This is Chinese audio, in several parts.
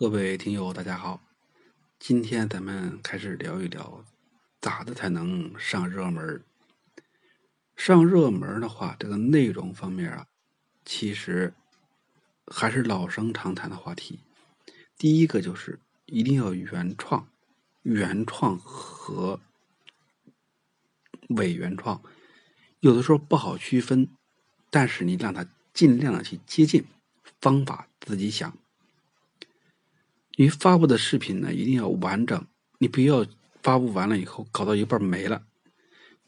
各位听友，大家好，今天咱们开始聊一聊，咋的才能上热门？上热门的话，这个内容方面啊，其实还是老生常谈的话题。第一个就是一定要原创，原创和伪原创，有的时候不好区分，但是你让他尽量的去接近，方法自己想。你发布的视频呢，一定要完整，你不要发布完了以后搞到一半没了，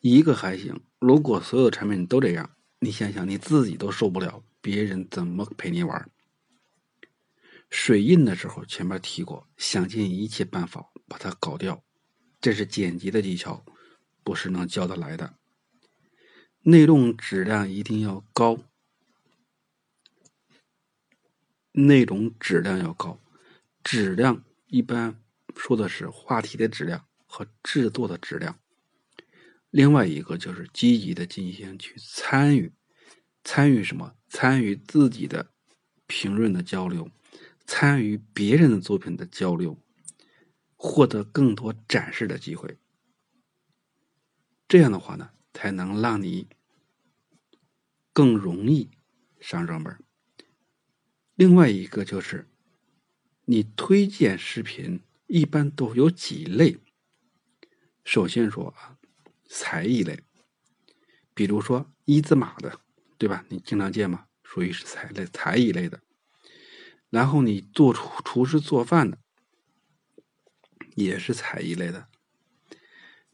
一个还行。如果所有产品都这样，你想想你自己都受不了，别人怎么陪你玩？水印的时候前面提过，想尽一切办法把它搞掉，这是剪辑的技巧，不是能教得来的。内容质量一定要高，内容质量要高。质量一般说的是话题的质量和制作的质量，另外一个就是积极的进行去参与，参与什么？参与自己的评论的交流，参与别人的作品的交流，获得更多展示的机会。这样的话呢，才能让你更容易上热门。另外一个就是。你推荐视频一般都有几类？首先说啊，才艺类，比如说一字马的，对吧？你经常见吗？属于是才类才艺类的。然后你做厨厨师做饭的，也是才艺类的。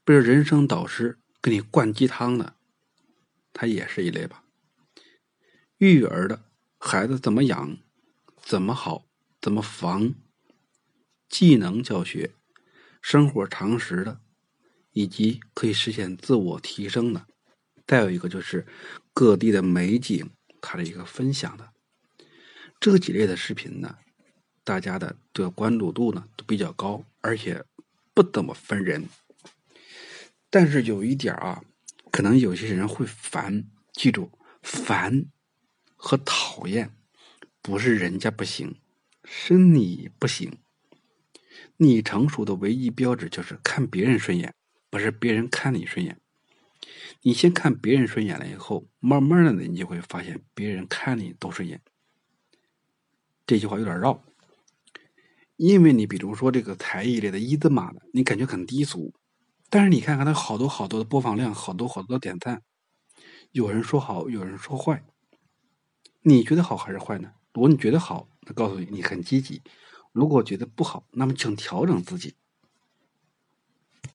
比如人生导师给你灌鸡汤的，他也是一类吧。育儿的孩子怎么养，怎么好？怎么防？技能教学、生活常识的，以及可以实现自我提升的。再有一个就是各地的美景，它的一个分享的。这几类的视频呢，大家的这个关注度呢都比较高，而且不怎么分人。但是有一点啊，可能有些人会烦。记住，烦和讨厌不是人家不行。是你不行，你成熟的唯一标志就是看别人顺眼，不是别人看你顺眼。你先看别人顺眼了以后，慢慢的你就会发现别人看你都顺眼。这句话有点绕，因为你比如说这个才艺类的一字马的，你感觉很低俗，但是你看看他好多好多的播放量，好多好多的点赞，有人说好，有人说坏，你觉得好还是坏呢？如果你觉得好，他告诉你你很积极；如果觉得不好，那么请调整自己。